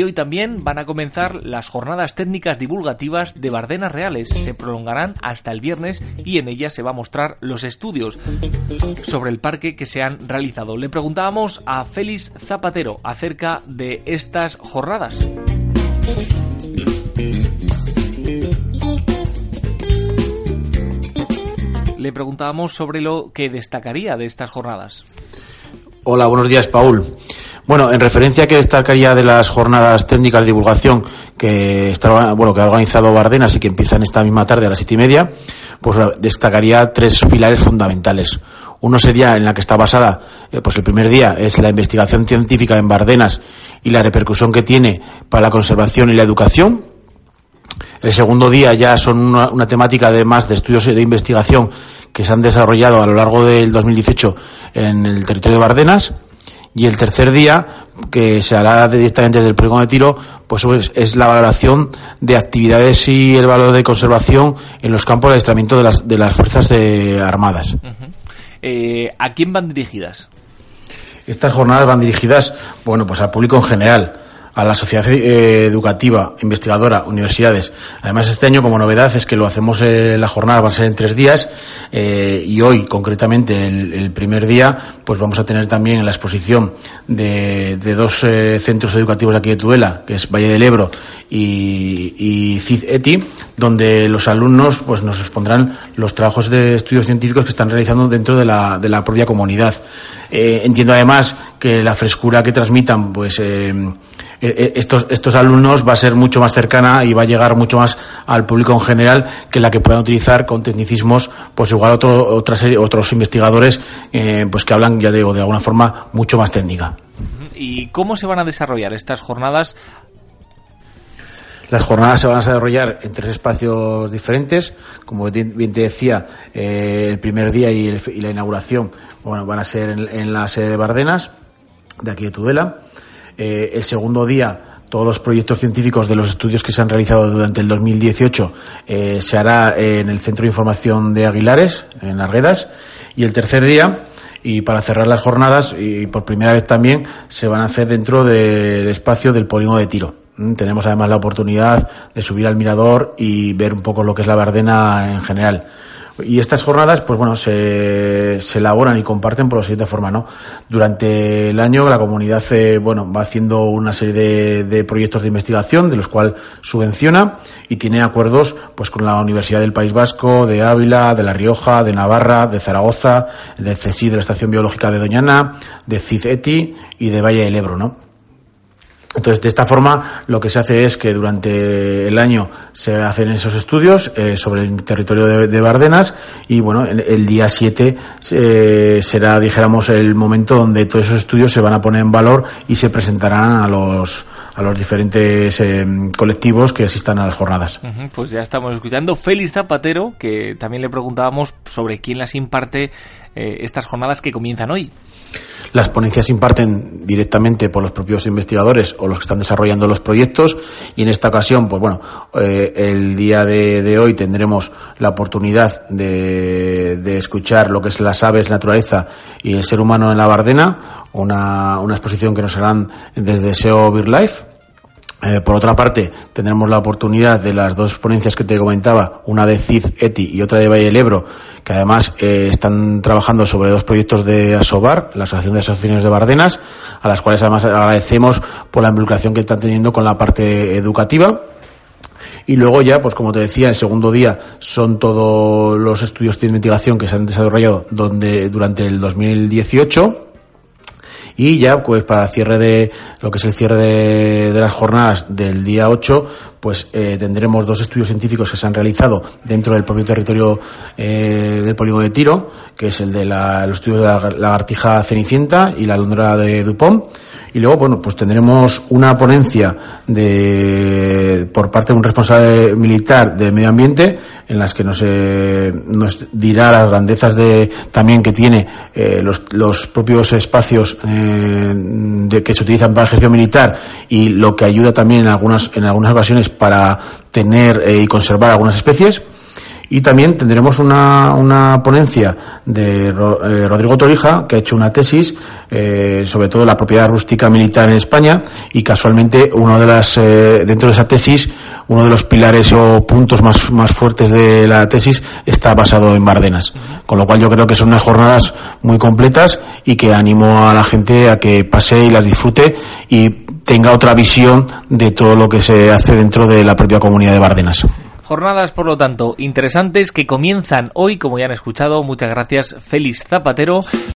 Y hoy también van a comenzar las jornadas técnicas divulgativas de Bardenas Reales. Se prolongarán hasta el viernes y en ellas se va a mostrar los estudios sobre el parque que se han realizado. Le preguntábamos a Félix Zapatero acerca de estas jornadas. Le preguntábamos sobre lo que destacaría de estas jornadas. Hola, buenos días, Paul. Bueno, en referencia a que destacaría de las jornadas técnicas de divulgación que está, bueno, que ha organizado Bardenas y que empiezan esta misma tarde a las siete y media, pues destacaría tres pilares fundamentales. Uno sería en la que está basada, eh, pues el primer día es la investigación científica en Bardenas y la repercusión que tiene para la conservación y la educación. El segundo día ya son una, una temática además de estudios de investigación que se han desarrollado a lo largo del 2018 en el territorio de Bardenas. Y el tercer día, que se hará directamente desde el polígono de tiro, pues es, la valoración de actividades y el valor de conservación en los campos de adiestramiento de las, de las Fuerzas de Armadas. eh, ¿A quién van dirigidas? Estas jornadas van dirigidas, bueno, pues al público en general a la sociedad eh, educativa, investigadora, universidades. Además, este año, como novedad, es que lo hacemos, eh, la jornada va a ser en tres días, eh, y hoy, concretamente, el, primer día, pues vamos a tener también la exposición de, de dos centros educativos de aquí de Tudela, que es Valle del Ebro y, y CID ETI, donde los alumnos, pues nos expondrán los trabajos de estudios científicos que están realizando dentro de la, de la propia comunidad. Entiendo además que la frescura que transmitan, pues, estos, estos alumnos va a ser mucho más cercana y va a llegar mucho más al público en general que la que puedan utilizar con tecnicismos, pues igual otro, otra serie, otros investigadores, eh, pues que hablan, ya digo, de alguna forma mucho más técnica. ¿Y cómo se van a desarrollar estas jornadas? Las jornadas se van a desarrollar en tres espacios diferentes. Como bien te decía, eh, el primer día y, el, y, la inauguración bueno, van a ser en, en, la sede de Bardenas, de aquí de Tudela. Eh, el segundo día, todos los proyectos científicos de los estudios que se han realizado durante el 2018 eh, se hará en el Centro de Información de Aguilares, en Arguedas. Y el tercer día, y para cerrar las jornadas, y por primera vez también, se van a hacer dentro del espacio del polígono de tiro. Tenemos además la oportunidad de subir al mirador y ver un poco lo que es la Bardena en general. Y estas jornadas, pues bueno, se, se elaboran y comparten por la siguiente forma, ¿no? Durante el año la comunidad, eh, bueno, va haciendo una serie de, de, proyectos de investigación de los cuales subvenciona y tiene acuerdos, pues con la Universidad del País Vasco, de Ávila, de La Rioja, de Navarra, de Zaragoza, de CSI, de la Estación Biológica de Doñana, de CID-ETI y de Valle del Ebro, ¿no? Entonces, de esta forma, lo que se hace es que durante el año se hacen esos estudios eh, sobre el territorio de, de, Bardenas y, bueno, el, el día 7 eh, será, dijéramos, el momento donde todos esos estudios se van a poner en valor y se presentarán a los a los diferentes eh, colectivos que asistan a las jornadas. Pues ya estamos escuchando Félix Zapatero, que también le preguntábamos sobre quién las imparte eh, estas jornadas que comienzan hoy. Las ponencias se imparten directamente por los propios investigadores o los que están desarrollando los proyectos. Y en esta ocasión, pues bueno, eh, el día de, hoy tendremos la oportunidad de, escuchar lo que es las aves, naturaleza y el ser humano en la Bardena, una, una exposición que nos harán desde SEO BirdLife, eh, por otra parte, tendremos la oportunidad de las dos ponencias que te comentaba, una de CID ETI y otra de Valle del Ebro, que además eh, están trabajando sobre dos proyectos de ASOBAR, la Asociación de Asociaciones de Bardenas, a las cuales además agradecemos por la involucración que están teniendo con la parte educativa. Y luego ya, pues como te decía, el segundo día son todos los estudios de investigación que se han desarrollado donde, durante el 2018 y ya, pues para cierre de lo que es el cierre de, de las jornadas del día 8, pues eh, tendremos dos estudios científicos que se han realizado dentro del propio territorio eh, del polígono de tiro, que es el de la, los estudios de la lagartija cenicienta y la alondra de Dupont. Y luego, bueno, pues tendremos una ponencia de, por parte de un responsable militar de medio ambiente, en las que nos, eh, nos dirá las grandezas de, también que tiene eh, los, los propios espacios eh, de, que se utilizan para el ejercicio militar y lo que ayuda también en algunas, en algunas ocasiones para tener eh, y conservar algunas especies. Y también tendremos una, una ponencia de eh, Rodrigo Torija, que ha hecho una tesis eh, sobre todo la propiedad rústica militar en España y casualmente uno de las eh, dentro de esa tesis uno de los pilares o puntos más, más fuertes de la tesis está basado en Bardenas. Con lo cual yo creo que son unas jornadas muy completas y que animo a la gente a que pase y las disfrute y tenga otra visión de todo lo que se hace dentro de la propia comunidad de Bardenas. Jornadas, por lo tanto, interesantes que comienzan hoy, como ya han escuchado. Muchas gracias, Félix Zapatero.